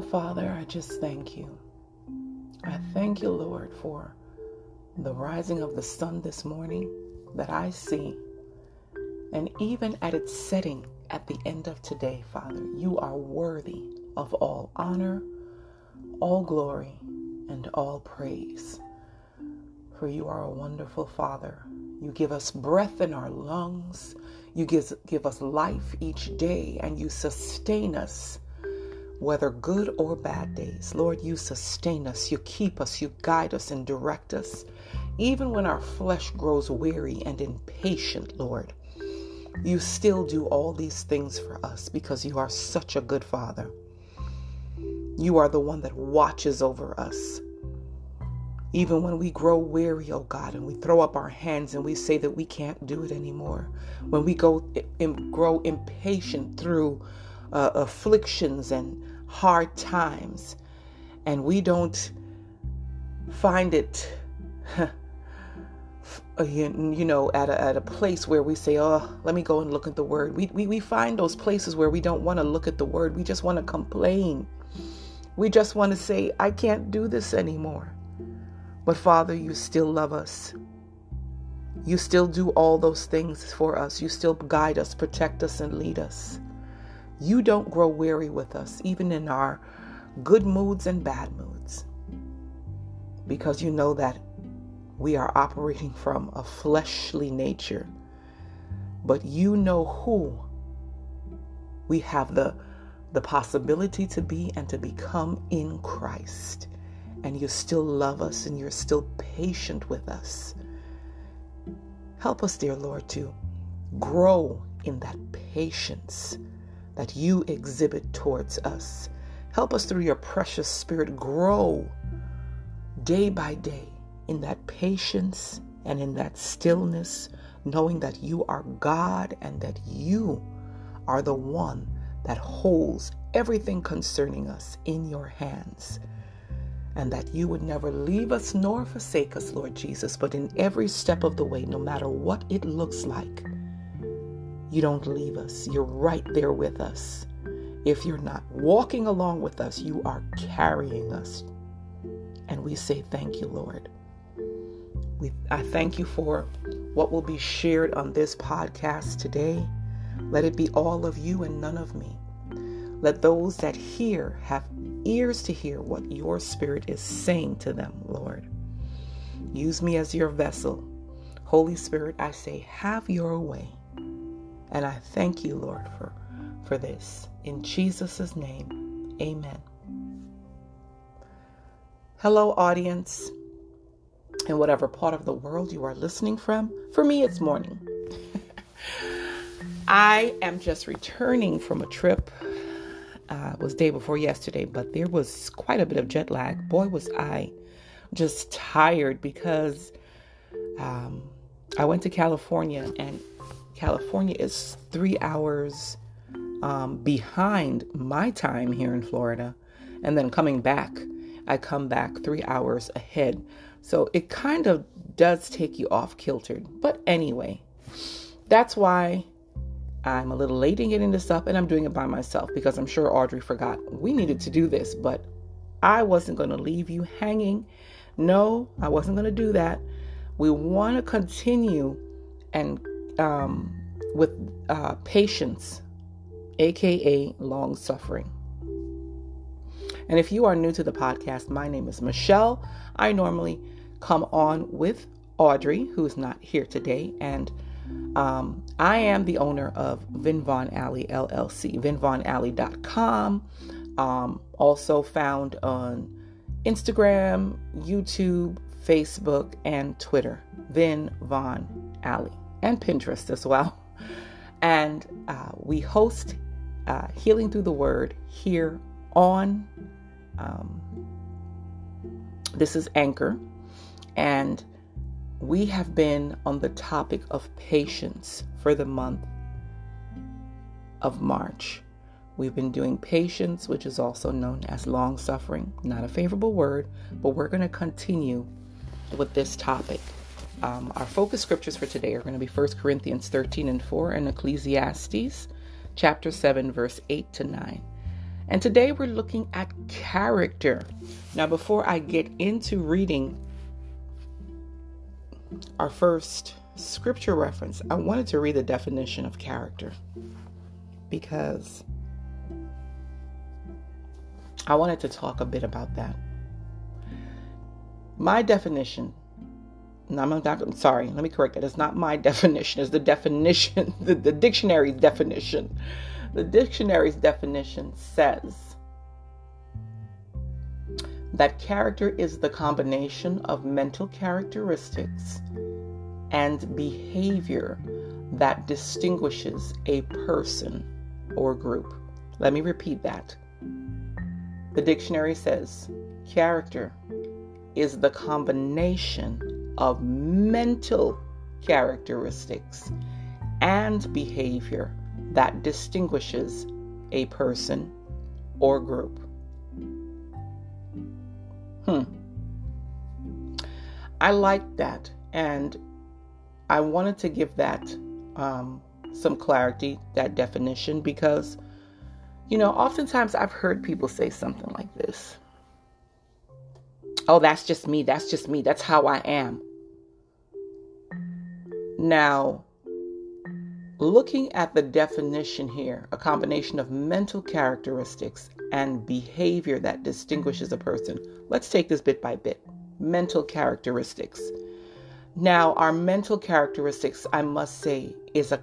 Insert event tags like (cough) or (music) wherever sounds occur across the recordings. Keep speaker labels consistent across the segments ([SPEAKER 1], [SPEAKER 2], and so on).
[SPEAKER 1] Father, I just thank you. I thank you, Lord, for the rising of the sun this morning that I see. And even at its setting at the end of today, Father, you are worthy of all honor, all glory, and all praise. For you are a wonderful Father. You give us breath in our lungs. You give, give us life each day, and you sustain us whether good or bad days. Lord, you sustain us, you keep us, you guide us and direct us. Even when our flesh grows weary and impatient, Lord, you still do all these things for us because you are such a good Father. You are the one that watches over us. Even when we grow weary, oh God, and we throw up our hands and we say that we can't do it anymore, when we go grow impatient through uh, afflictions and hard times. And we don't find it (laughs) you know at a, at a place where we say oh let me go and look at the word. We, we, we find those places where we don't want to look at the word. We just want to complain. We just want to say i can't do this anymore. But father you still love us. You still do all those things for us. You still guide us protect us and lead us you don't grow weary with us, even in our good moods and bad moods, because you know that we are operating from a fleshly nature. But you know who we have the, the possibility to be and to become in Christ. And you still love us and you're still patient with us. Help us, dear Lord, to grow in that patience that you exhibit towards us. Help us through your precious spirit grow day by day in that patience and in that stillness, knowing that you are God and that you are the one that holds everything concerning us in your hands. And that you would never leave us nor forsake us, Lord Jesus, but in every step of the way, no matter what it looks like, you don't leave us. You're right there with us. If you're not walking along with us, you are carrying us. And we say, Thank you, Lord. We, I thank you for what will be shared on this podcast today. Let it be all of you and none of me. Let those that hear have ears to hear what your spirit is saying to them, Lord. Use me as your vessel. Holy Spirit, I say, have your way. And I thank you, Lord, for, for this. In Jesus' name, amen. Hello, audience, in whatever part of the world you are listening from. For me, it's morning. (laughs) I am just returning from a trip. Uh, it was day before yesterday, but there was quite a bit of jet lag. Boy, was I just tired because um, I went to California and California is three hours um, behind my time here in Florida. And then coming back, I come back three hours ahead. So it kind of does take you off kiltered. But anyway, that's why I'm a little late in getting this up and I'm doing it by myself because I'm sure Audrey forgot we needed to do this, but I wasn't going to leave you hanging. No, I wasn't going to do that. We want to continue and um, with uh, patience, aka long suffering. And if you are new to the podcast, my name is Michelle. I normally come on with Audrey, who's not here today, and um, I am the owner of Vin Von Alley LLC, vinvonalley.com. Um, also found on Instagram, YouTube, Facebook, and Twitter, Vin Von Alley and Pinterest as well. (laughs) And uh, we host uh, Healing Through the Word here on um, this is Anchor. And we have been on the topic of patience for the month of March. We've been doing patience, which is also known as long suffering. Not a favorable word, but we're going to continue with this topic. Um, our focus scriptures for today are going to be 1 Corinthians 13 and 4 and Ecclesiastes chapter 7, verse 8 to 9. And today we're looking at character. Now, before I get into reading our first scripture reference, I wanted to read the definition of character because I wanted to talk a bit about that. My definition, no, I'm not, I'm sorry, let me correct that. It's not my (laughs) definition, it's the definition, (laughs) the, the dictionary definition. The dictionary's definition says that character is the combination of mental characteristics and behavior that distinguishes a person or group. Let me repeat that. The dictionary says character is the combination of mental characteristics and behavior that distinguishes a person or group. Hmm. I like that, and I wanted to give that um, some clarity, that definition, because you know, oftentimes I've heard people say something like this Oh, that's just me. That's just me. That's how I am. Now, looking at the definition here, a combination of mental characteristics and behavior that distinguishes a person. Let's take this bit by bit. Mental characteristics. Now, our mental characteristics, I must say, is a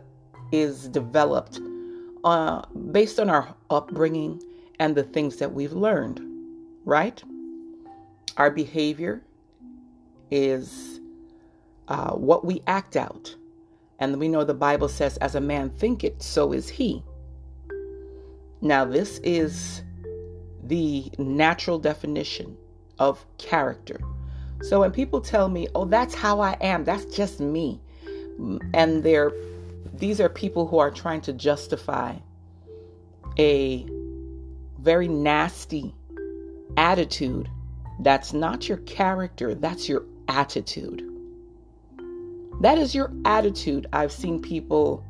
[SPEAKER 1] is developed uh, based on our upbringing and the things that we've learned, right? Our behavior is uh, what we act out. And we know the Bible says, as a man thinketh, so is he. Now, this is the natural definition of character. So when people tell me, oh, that's how I am, that's just me, and they're these are people who are trying to justify a very nasty attitude. That's not your character, that's your attitude. That is your attitude. I've seen people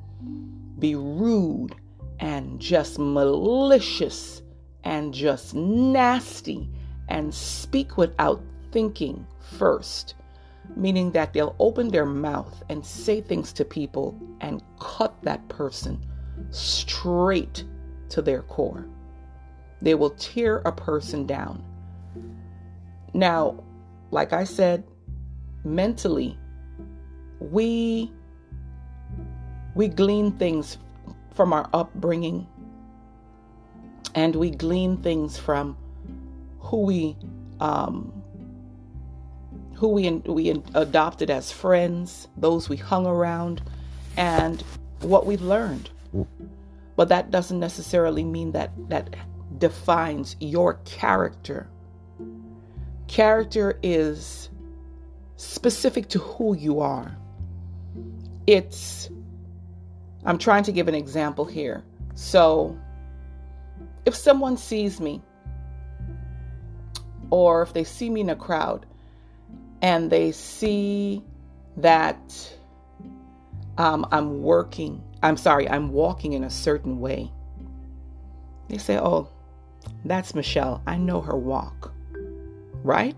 [SPEAKER 1] be rude and just malicious and just nasty and speak without thinking first meaning that they'll open their mouth and say things to people and cut that person straight to their core. They will tear a person down. Now, like I said, mentally, we we glean things from our upbringing and we glean things from who we um, who we we adopted as friends, those we hung around, and what we've learned. But that doesn't necessarily mean that that defines your character. Character is specific to who you are. It's I'm trying to give an example here. So, if someone sees me or if they see me in a crowd and they see that um, I'm working, I'm sorry, I'm walking in a certain way, they say, Oh, that's Michelle. I know her walk. Right?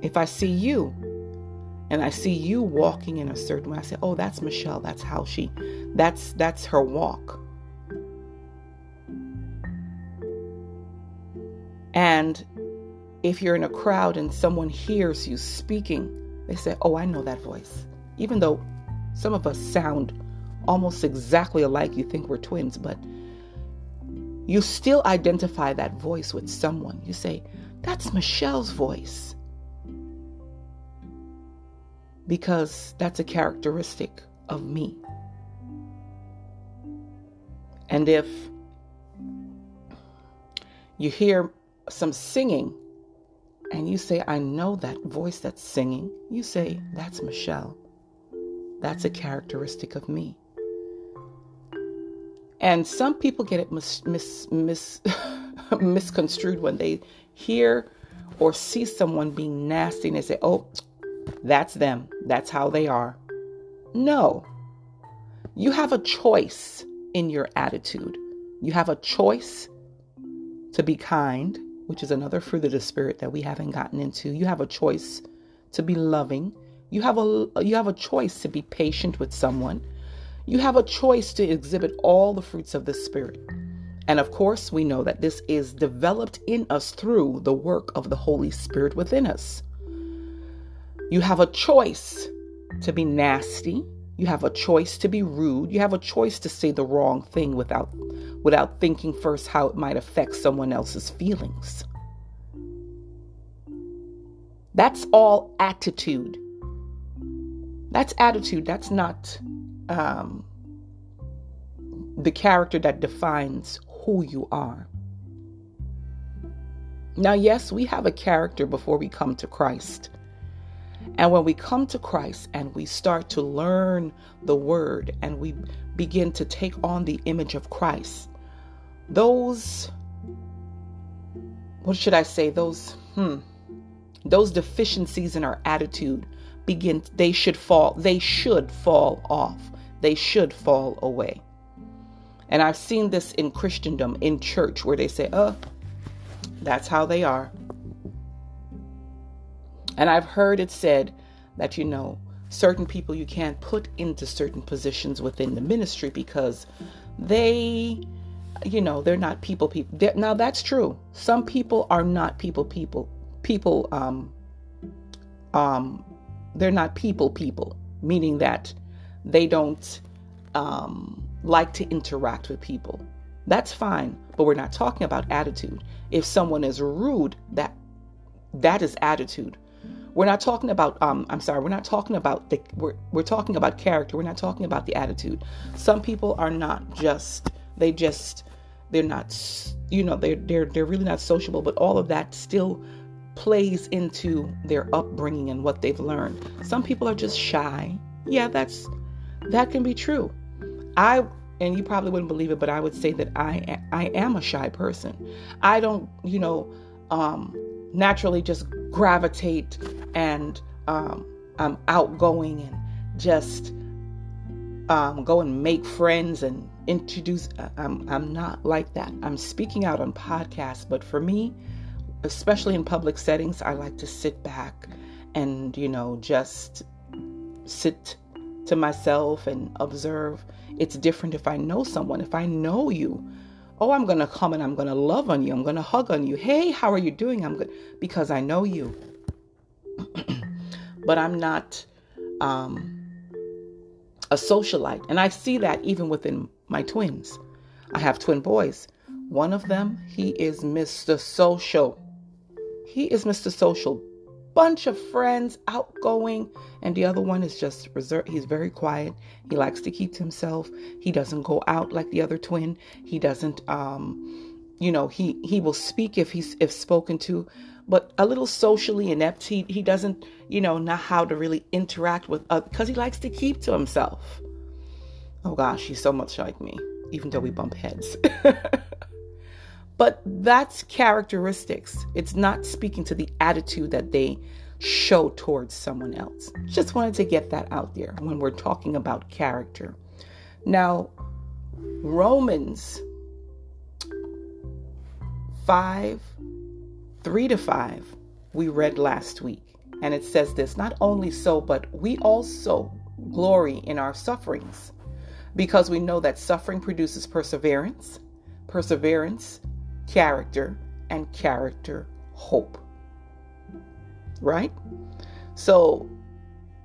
[SPEAKER 1] If I see you and I see you walking in a certain way, I say, Oh, that's Michelle. That's how she, that's, that's her walk. And if you're in a crowd and someone hears you speaking, they say, Oh, I know that voice. Even though some of us sound almost exactly alike, you think we're twins, but you still identify that voice with someone. You say, That's Michelle's voice. Because that's a characteristic of me. And if you hear some singing and you say, I know that voice that's singing, you say, That's Michelle. That's a characteristic of me. And some people get it mis- mis- mis- (laughs) misconstrued when they hear or see someone being nasty and they say, Oh, that's them. That's how they are. No. You have a choice in your attitude. You have a choice to be kind, which is another fruit of the spirit that we haven't gotten into. You have a choice to be loving. You have a you have a choice to be patient with someone. You have a choice to exhibit all the fruits of the spirit. And of course, we know that this is developed in us through the work of the Holy Spirit within us. You have a choice to be nasty. You have a choice to be rude. You have a choice to say the wrong thing without without thinking first how it might affect someone else's feelings. That's all attitude. That's attitude. That's not um, the character that defines who you are. Now, yes, we have a character before we come to Christ. And when we come to Christ and we start to learn the word and we begin to take on the image of Christ, those, what should I say, those, hmm, those deficiencies in our attitude begin, they should fall, they should fall off. They should fall away. And I've seen this in Christendom, in church, where they say, oh, that's how they are. And I've heard it said that, you know, certain people you can't put into certain positions within the ministry because they, you know, they're not people people. They're, now that's true. Some people are not people people. People, um, um, they're not people people, meaning that they don't, um, like to interact with people. That's fine, but we're not talking about attitude. If someone is rude, that that is attitude. We're not talking about um I'm sorry, we're not talking about the we're we're talking about character. We're not talking about the attitude. Some people are not just they just they're not you know, they're they're they're really not sociable, but all of that still plays into their upbringing and what they've learned. Some people are just shy. Yeah, that's that can be true. I and you probably wouldn't believe it, but I would say that I I am a shy person. I don't, you know, um, naturally just gravitate and um, I'm outgoing and just um, go and make friends and introduce. Uh, I'm I'm not like that. I'm speaking out on podcasts, but for me, especially in public settings, I like to sit back and you know just sit to myself and observe. It's different if I know someone. If I know you, oh, I'm going to come and I'm going to love on you. I'm going to hug on you. Hey, how are you doing? I'm good because I know you. (clears throat) but I'm not um, a socialite. And I see that even within my twins. I have twin boys. One of them, he is Mr. Social. He is Mr. Social bunch of friends, outgoing, and the other one is just reserved. He's very quiet. He likes to keep to himself. He doesn't go out like the other twin. He doesn't um you know, he he will speak if he's if spoken to, but a little socially inept. He he doesn't, you know, know how to really interact with because he likes to keep to himself. Oh gosh, he's so much like me, even though we bump heads. (laughs) But that's characteristics. It's not speaking to the attitude that they show towards someone else. Just wanted to get that out there when we're talking about character. Now, Romans 5 3 to 5, we read last week. And it says this not only so, but we also glory in our sufferings because we know that suffering produces perseverance, perseverance, character, and character hope. Right? So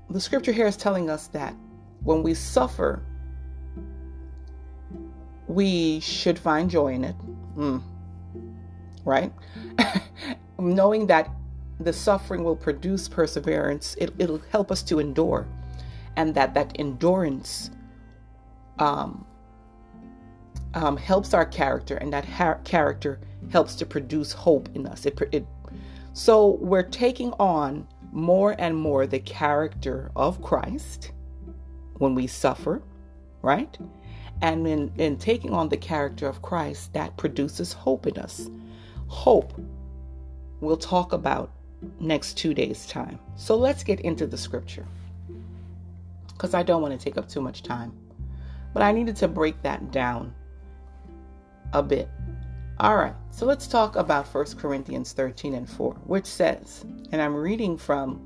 [SPEAKER 1] the scripture here is telling us that when we suffer, we should find joy in it. Mm. Right? (laughs) Knowing that the suffering will produce perseverance, it, will help us to endure. And that that endurance um, um, helps our character, and that ha- character helps to produce hope in us. It, it, so we're taking on more and more the character of Christ when we suffer, right? And in, in taking on the character of Christ, that produces hope in us. Hope we'll talk about next two days' time. So let's get into the scripture because I don't want to take up too much time. But I needed to break that down a bit. All right, so let's talk about 1 Corinthians 13 and 4, which says, and I'm reading from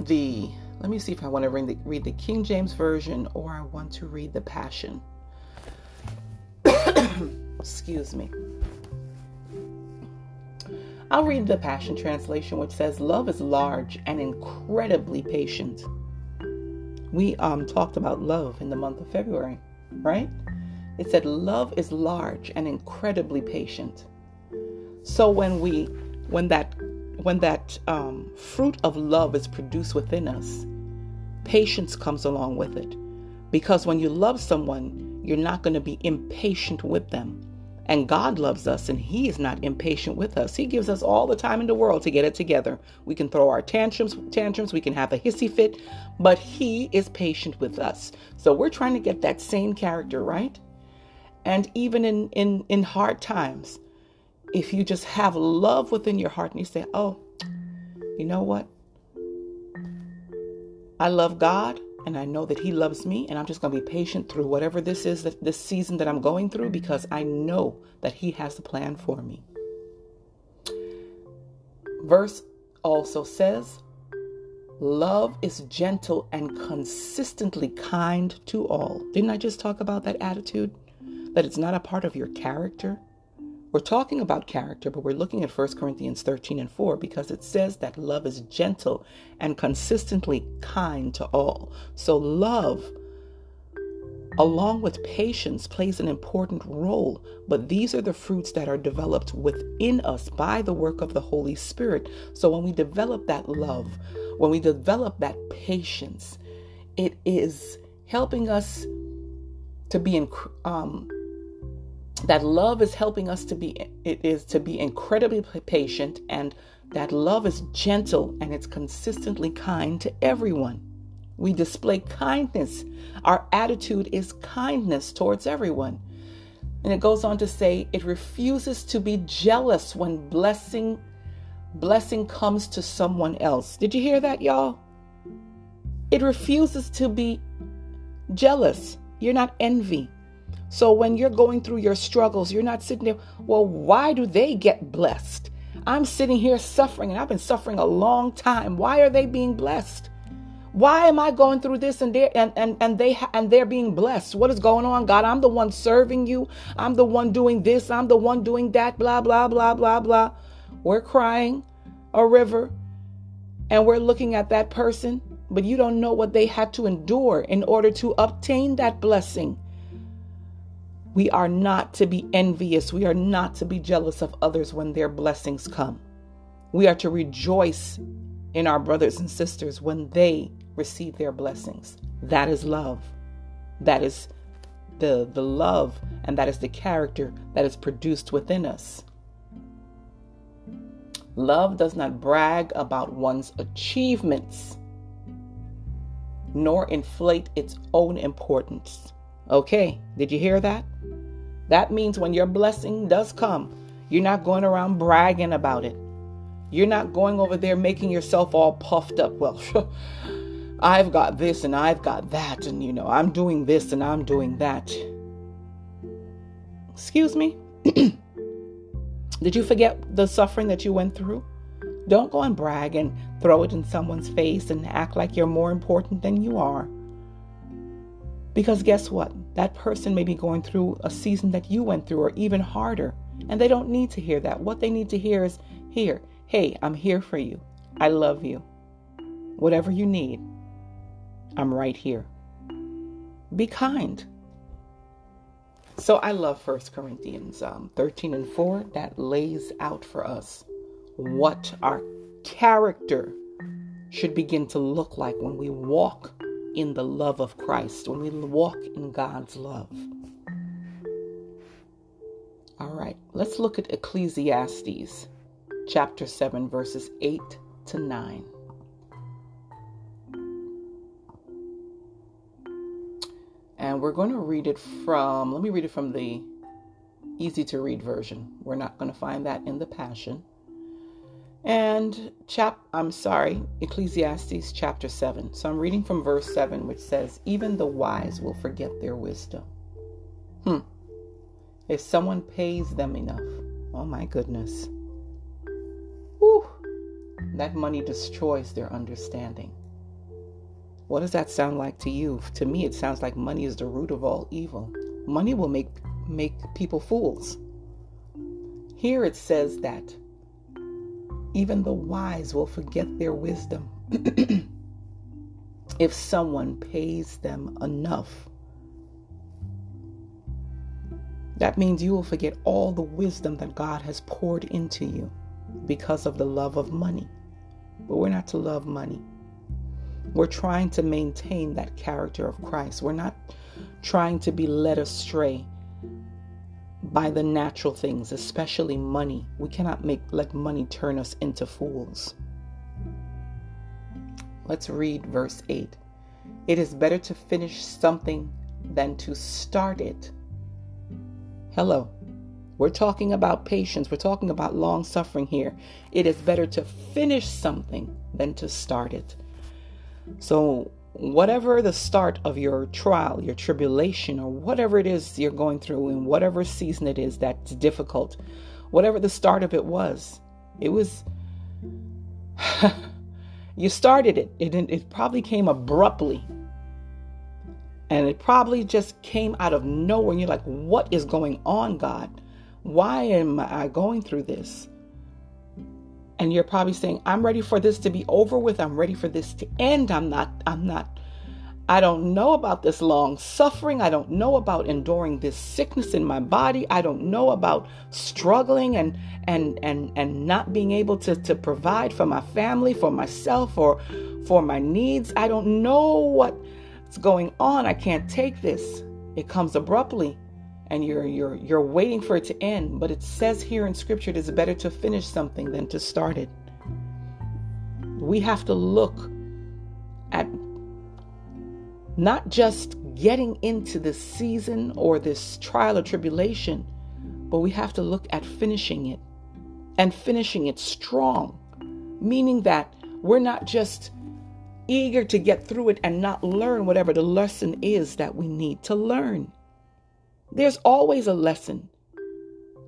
[SPEAKER 1] the, let me see if I want to read the, read the King James Version or I want to read the Passion. (coughs) Excuse me. I'll read the Passion Translation, which says, Love is large and incredibly patient. We um, talked about love in the month of February, right? It said, Love is large and incredibly patient. So when we, when that, when that um, fruit of love is produced within us, patience comes along with it. Because when you love someone, you're not going to be impatient with them. And God loves us and He is not impatient with us. He gives us all the time in the world to get it together. We can throw our tantrums, tantrums, we can have a hissy fit, but He is patient with us. So we're trying to get that same character, right? And even in, in, in hard times, if you just have love within your heart and you say, Oh, you know what? I love God and I know that He loves me, and I'm just going to be patient through whatever this is, that this season that I'm going through, because I know that He has a plan for me. Verse also says, Love is gentle and consistently kind to all. Didn't I just talk about that attitude? That it's not a part of your character? We're talking about character, but we're looking at 1 Corinthians 13 and 4 because it says that love is gentle and consistently kind to all. So, love, along with patience, plays an important role. But these are the fruits that are developed within us by the work of the Holy Spirit. So, when we develop that love, when we develop that patience, it is helping us to be in, um, that love is helping us to be it is to be incredibly patient and that love is gentle and it's consistently kind to everyone. We display kindness. Our attitude is kindness towards everyone. And it goes on to say it refuses to be jealous when blessing blessing comes to someone else. Did you hear that y'all? It refuses to be jealous. You're not envy so when you're going through your struggles, you're not sitting there, well, why do they get blessed? I'm sitting here suffering and I've been suffering a long time. Why are they being blessed? Why am I going through this and they and and and they and they're being blessed? What is going on, God? I'm the one serving you. I'm the one doing this. I'm the one doing that. Blah blah blah blah blah. We're crying a river, and we're looking at that person, but you don't know what they had to endure in order to obtain that blessing. We are not to be envious. We are not to be jealous of others when their blessings come. We are to rejoice in our brothers and sisters when they receive their blessings. That is love. That is the, the love and that is the character that is produced within us. Love does not brag about one's achievements nor inflate its own importance. Okay, did you hear that? That means when your blessing does come, you're not going around bragging about it. You're not going over there making yourself all puffed up. Well, (laughs) I've got this and I've got that, and you know, I'm doing this and I'm doing that. Excuse me? (clears throat) Did you forget the suffering that you went through? Don't go and brag and throw it in someone's face and act like you're more important than you are. Because guess what? That person may be going through a season that you went through or even harder. And they don't need to hear that. What they need to hear is here, hey, I'm here for you. I love you. Whatever you need, I'm right here. Be kind. So I love 1 Corinthians um, 13 and 4 that lays out for us what our character should begin to look like when we walk in the love of Christ, when we walk in God's love. All right, let's look at Ecclesiastes chapter 7, verses 8 to 9. And we're going to read it from, let me read it from the easy to read version. We're not going to find that in the Passion. And chap I'm sorry, Ecclesiastes chapter 7. So I'm reading from verse 7 which says, "Even the wise will forget their wisdom." Hmm. If someone pays them enough, oh my goodness, whew, that money destroys their understanding. What does that sound like to you? To me, it sounds like money is the root of all evil. Money will make make people fools. Here it says that even the wise will forget their wisdom (clears throat) if someone pays them enough. That means you will forget all the wisdom that God has poured into you because of the love of money. But we're not to love money. We're trying to maintain that character of Christ. We're not trying to be led astray by the natural things, especially money. We cannot make let money turn us into fools. Let's read verse 8. It is better to finish something than to start it. Hello. We're talking about patience. We're talking about long suffering here. It is better to finish something than to start it. So, whatever the start of your trial, your tribulation, or whatever it is you're going through, in whatever season it is that's difficult, whatever the start of it was, it was. (sighs) you started it. It, it probably came abruptly. And it probably just came out of nowhere. And you're like, what is going on, God? Why am I going through this? And you're probably saying i'm ready for this to be over with. I'm ready for this to end. I'm not i'm not i don't know about this long suffering. I don't know about enduring this sickness in my body. I don't know about struggling and and and and not being able to to provide for my family for myself or for my needs. I don't know what's going on. I can't take this. It comes abruptly and you're you're you're waiting for it to end but it says here in scripture it is better to finish something than to start it. We have to look at not just getting into this season or this trial or tribulation but we have to look at finishing it and finishing it strong meaning that we're not just eager to get through it and not learn whatever the lesson is that we need to learn there's always a lesson.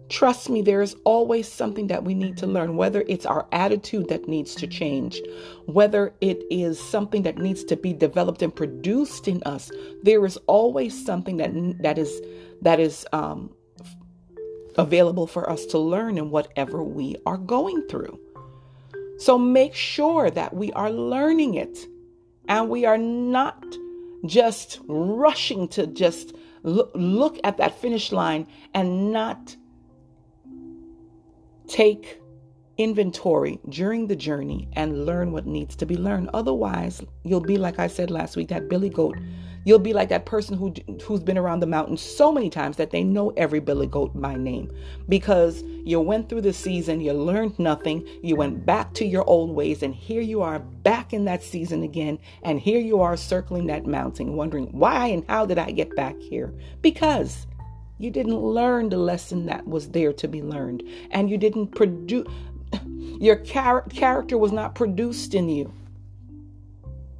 [SPEAKER 1] Trust me, there is always something that we need to learn, whether it's our attitude that needs to change, whether it is something that needs to be developed and produced in us. There is always something that that is that is um, available for us to learn in whatever we are going through. So make sure that we are learning it and we are not just rushing to just look, at that finish line and not take inventory during the journey and learn what needs to be learned. Otherwise, you'll be like I said last week, that billy goat You'll be like that person who who's been around the mountain so many times that they know every billy goat by name because you went through the season, you learned nothing, you went back to your old ways and here you are back in that season again and here you are circling that mountain wondering why and how did I get back here? Because you didn't learn the lesson that was there to be learned and you didn't produce (laughs) your char- character was not produced in you.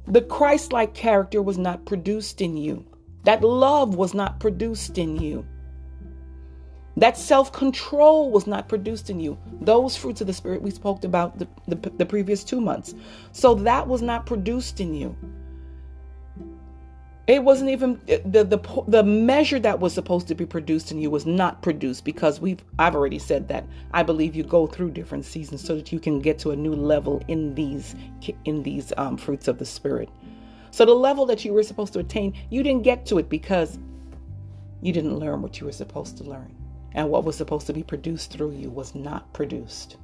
[SPEAKER 1] The Christ like character was not produced in you. That love was not produced in you. That self control was not produced in you. Those fruits of the Spirit we spoke about the, the, the, previous two months. So that was not produced in you. It wasn't even the, the the measure that was supposed to be produced in you was not produced because we've I've already said that. I believe you go through different seasons so that you can get to a new level in these in these um, fruits of the spirit. So the level that you were supposed to attain, you didn't get to it because you didn't learn what you were supposed to learn. And what was supposed to be produced through you was not produced.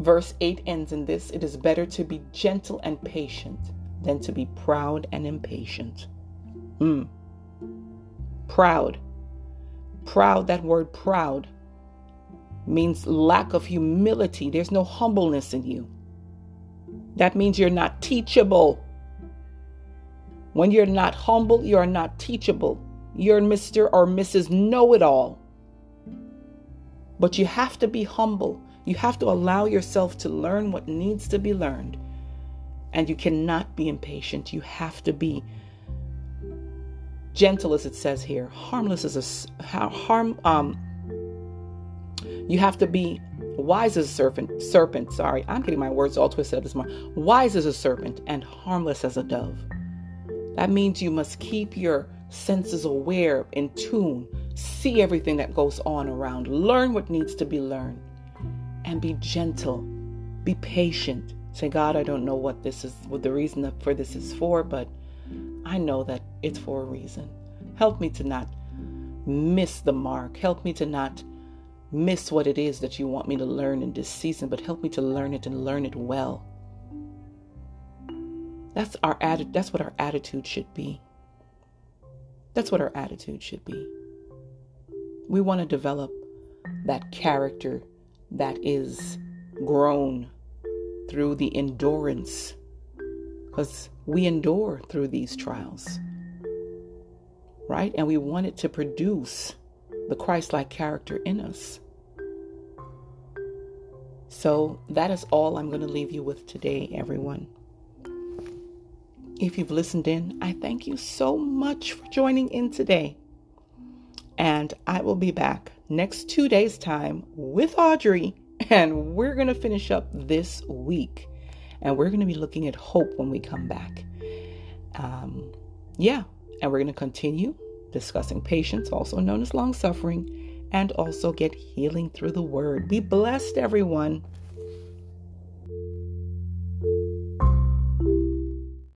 [SPEAKER 1] Verse 8 ends in this It is better to be gentle and patient than to be proud and impatient. Mm. Proud. Proud, that word proud means lack of humility. There's no humbleness in you. That means you're not teachable. When you're not humble, you're not teachable. You're Mr. or Mrs. Know It All. But you have to be humble. You have to allow yourself to learn what needs to be learned and you cannot be impatient. You have to be gentle as it says here, harmless as a harm. Um, you have to be wise as a serpent. Serpent, sorry, I'm getting my words all twisted up this morning. Wise as a serpent and harmless as a dove. That means you must keep your senses aware, in tune, see everything that goes on around, learn what needs to be learned, and be gentle, be patient. Say, God, I don't know what this is, what the reason for this is for, but I know that it's for a reason. Help me to not miss the mark. Help me to not miss what it is that you want me to learn in this season, but help me to learn it and learn it well. That's our atti- that's what our attitude should be. That's what our attitude should be. We want to develop that character that is grown through the endurance because we endure through these trials, right? And we want it to produce the Christ like character in us. So that is all I'm going to leave you with today, everyone. If you've listened in, I thank you so much for joining in today. And I will be back next two days' time with Audrey, and we're going to finish up this week. And we're going to be looking at hope when we come back. Um, yeah, and we're going to continue discussing patience, also known as long suffering, and also get healing through the word. Be blessed, everyone.